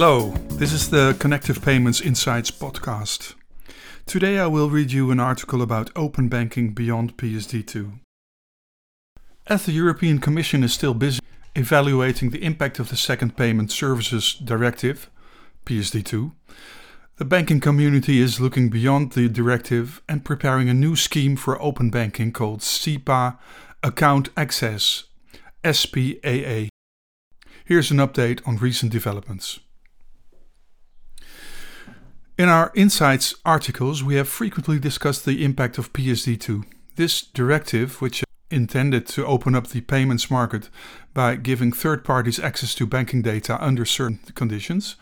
Hello, this is the Connective Payments Insights podcast. Today I will read you an article about open banking beyond PSD2. As the European Commission is still busy evaluating the impact of the Second Payment Services Directive, PSD2, the banking community is looking beyond the directive and preparing a new scheme for open banking called SEPA Account Access, SPAA. Here's an update on recent developments. In our Insights articles, we have frequently discussed the impact of PSD2. This directive, which intended to open up the payments market by giving third parties access to banking data under certain conditions,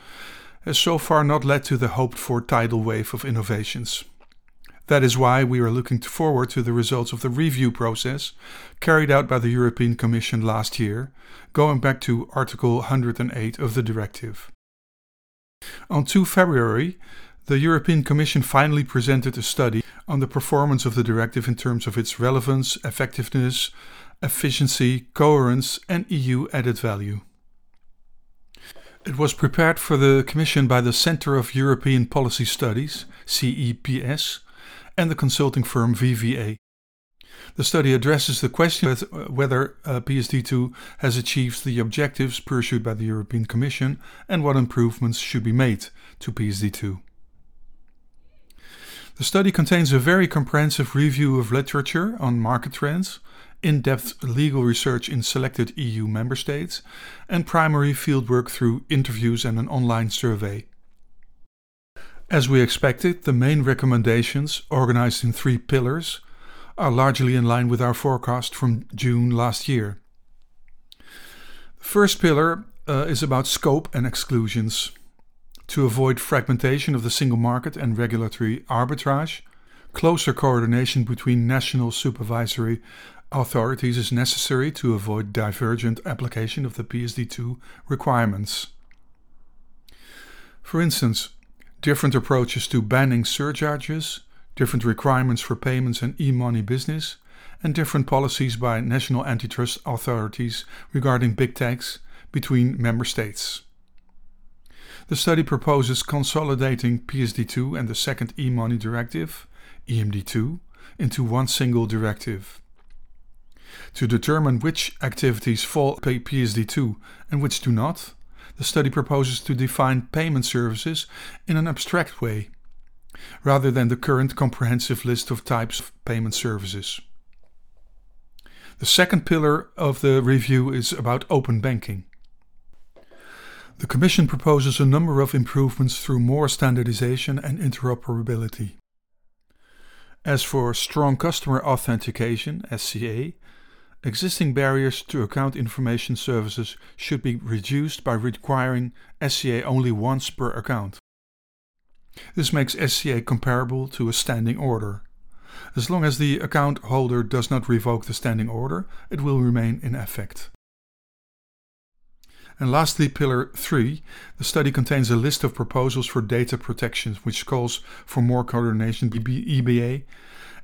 has so far not led to the hoped for tidal wave of innovations. That is why we are looking forward to the results of the review process carried out by the European Commission last year, going back to Article 108 of the directive. On 2 February, the European Commission finally presented a study on the performance of the directive in terms of its relevance, effectiveness, efficiency, coherence, and EU added value. It was prepared for the Commission by the Centre of European Policy Studies, CEPS, and the consulting firm VVA. The study addresses the question whether uh, PSD2 has achieved the objectives pursued by the European Commission and what improvements should be made to PSD2. The study contains a very comprehensive review of literature on market trends, in depth legal research in selected EU member states, and primary fieldwork through interviews and an online survey. As we expected, the main recommendations, organized in three pillars, are largely in line with our forecast from June last year. The first pillar uh, is about scope and exclusions to avoid fragmentation of the single market and regulatory arbitrage. Closer coordination between national supervisory authorities is necessary to avoid divergent application of the PSD2 requirements. For instance, different approaches to banning surcharges, different requirements for payments and e money business, and different policies by national antitrust authorities regarding big techs between member states. The study proposes consolidating PSD2 and the second e-money directive, EMD2, into one single directive. To determine which activities fall under PSD2 and which do not, the study proposes to define payment services in an abstract way, rather than the current comprehensive list of types of payment services. The second pillar of the review is about open banking. The Commission proposes a number of improvements through more standardization and interoperability. As for strong customer authentication, SCA, existing barriers to account information services should be reduced by requiring SCA only once per account. This makes SCA comparable to a standing order. As long as the account holder does not revoke the standing order, it will remain in effect. And lastly, Pillar 3, the study contains a list of proposals for data protection, which calls for more coordination between EBA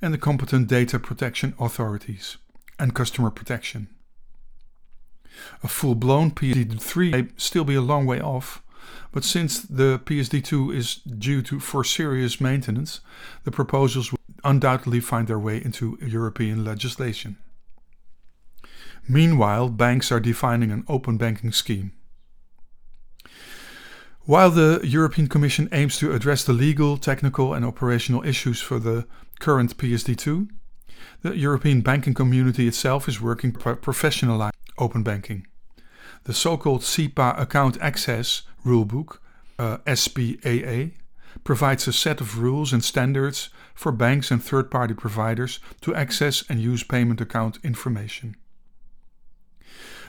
and the competent data protection authorities and customer protection. A full blown PSD3 may still be a long way off, but since the PSD2 is due to, for serious maintenance, the proposals will undoubtedly find their way into European legislation. Meanwhile, banks are defining an open banking scheme. While the European Commission aims to address the legal, technical, and operational issues for the current PSD2, the European banking community itself is working to professionalize open banking. The so called SEPA Account Access Rulebook, uh, SPAA, provides a set of rules and standards for banks and third party providers to access and use payment account information.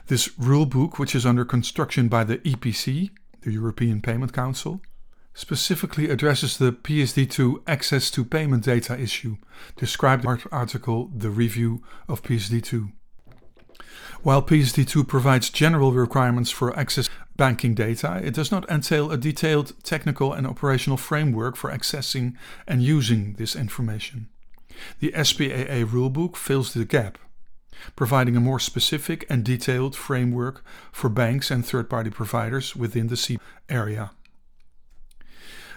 This rulebook, which is under construction by the EPC, the European Payment Council, specifically addresses the PSD2 access to payment data issue described in the article The Review of PSD2. While PSD2 provides general requirements for access banking data, it does not entail a detailed technical and operational framework for accessing and using this information. The SPAA rulebook fills the gap providing a more specific and detailed framework for banks and third party providers within the C area.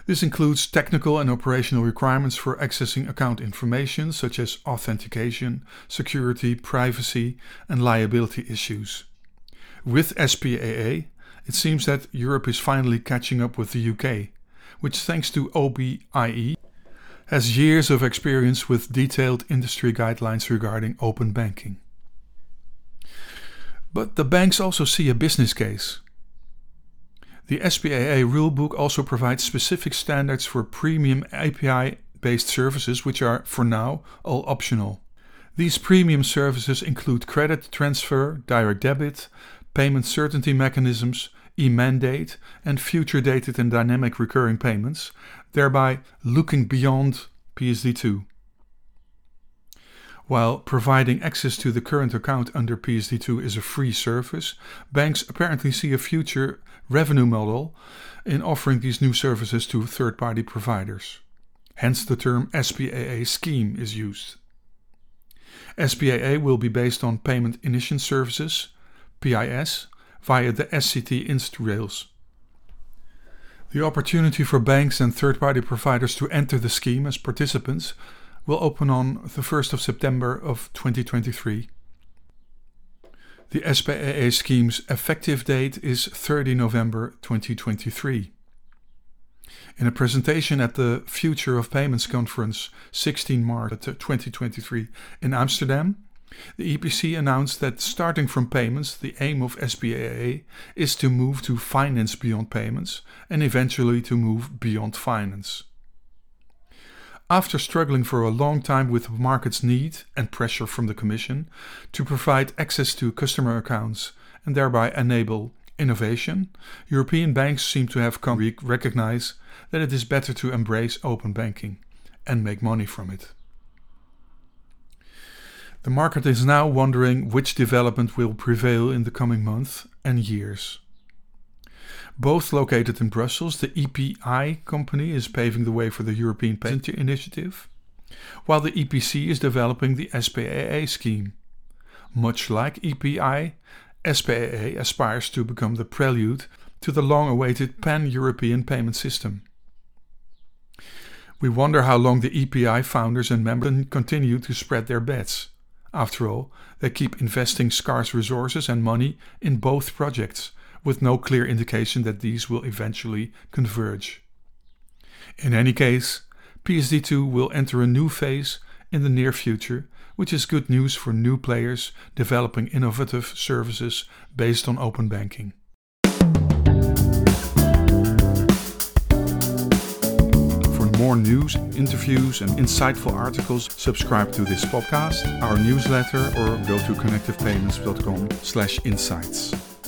This includes technical and operational requirements for accessing account information such as authentication, security, privacy, and liability issues. With SPAA, it seems that Europe is finally catching up with the UK, which, thanks to OBIE, has years of experience with detailed industry guidelines regarding open banking. But the banks also see a business case. The SPAA rulebook also provides specific standards for premium API based services, which are, for now, all optional. These premium services include credit transfer, direct debit, payment certainty mechanisms, e mandate, and future dated and dynamic recurring payments, thereby looking beyond PSD2. While providing access to the current account under PSD2 is a free service, banks apparently see a future revenue model in offering these new services to third party providers. Hence, the term SPAA scheme is used. SPAA will be based on Payment Initiation Services, PIS, via the SCT Inst rails. The opportunity for banks and third party providers to enter the scheme as participants will open on the 1st of September of 2023. The SPAA scheme's effective date is 30 November 2023. In a presentation at the Future of Payments Conference 16 March 2023 in Amsterdam, the EPC announced that starting from payments, the aim of SPAA is to move to finance beyond payments and eventually to move beyond finance. After struggling for a long time with the market's need and pressure from the Commission to provide access to customer accounts and thereby enable innovation, European banks seem to have come to recognize that it is better to embrace open banking and make money from it. The market is now wondering which development will prevail in the coming months and years. Both located in Brussels, the EPI company is paving the way for the European Payments Initiative, while the EPC is developing the SPAA scheme. Much like EPI, SPAA aspires to become the prelude to the long awaited pan European payment system. We wonder how long the EPI founders and members continue to spread their bets. After all, they keep investing scarce resources and money in both projects, with no clear indication that these will eventually converge. In any case, PSD2 will enter a new phase in the near future, which is good news for new players developing innovative services based on open banking. For more news, interviews, and insightful articles, subscribe to this podcast, our newsletter, or go to connectivepayments.com/insights.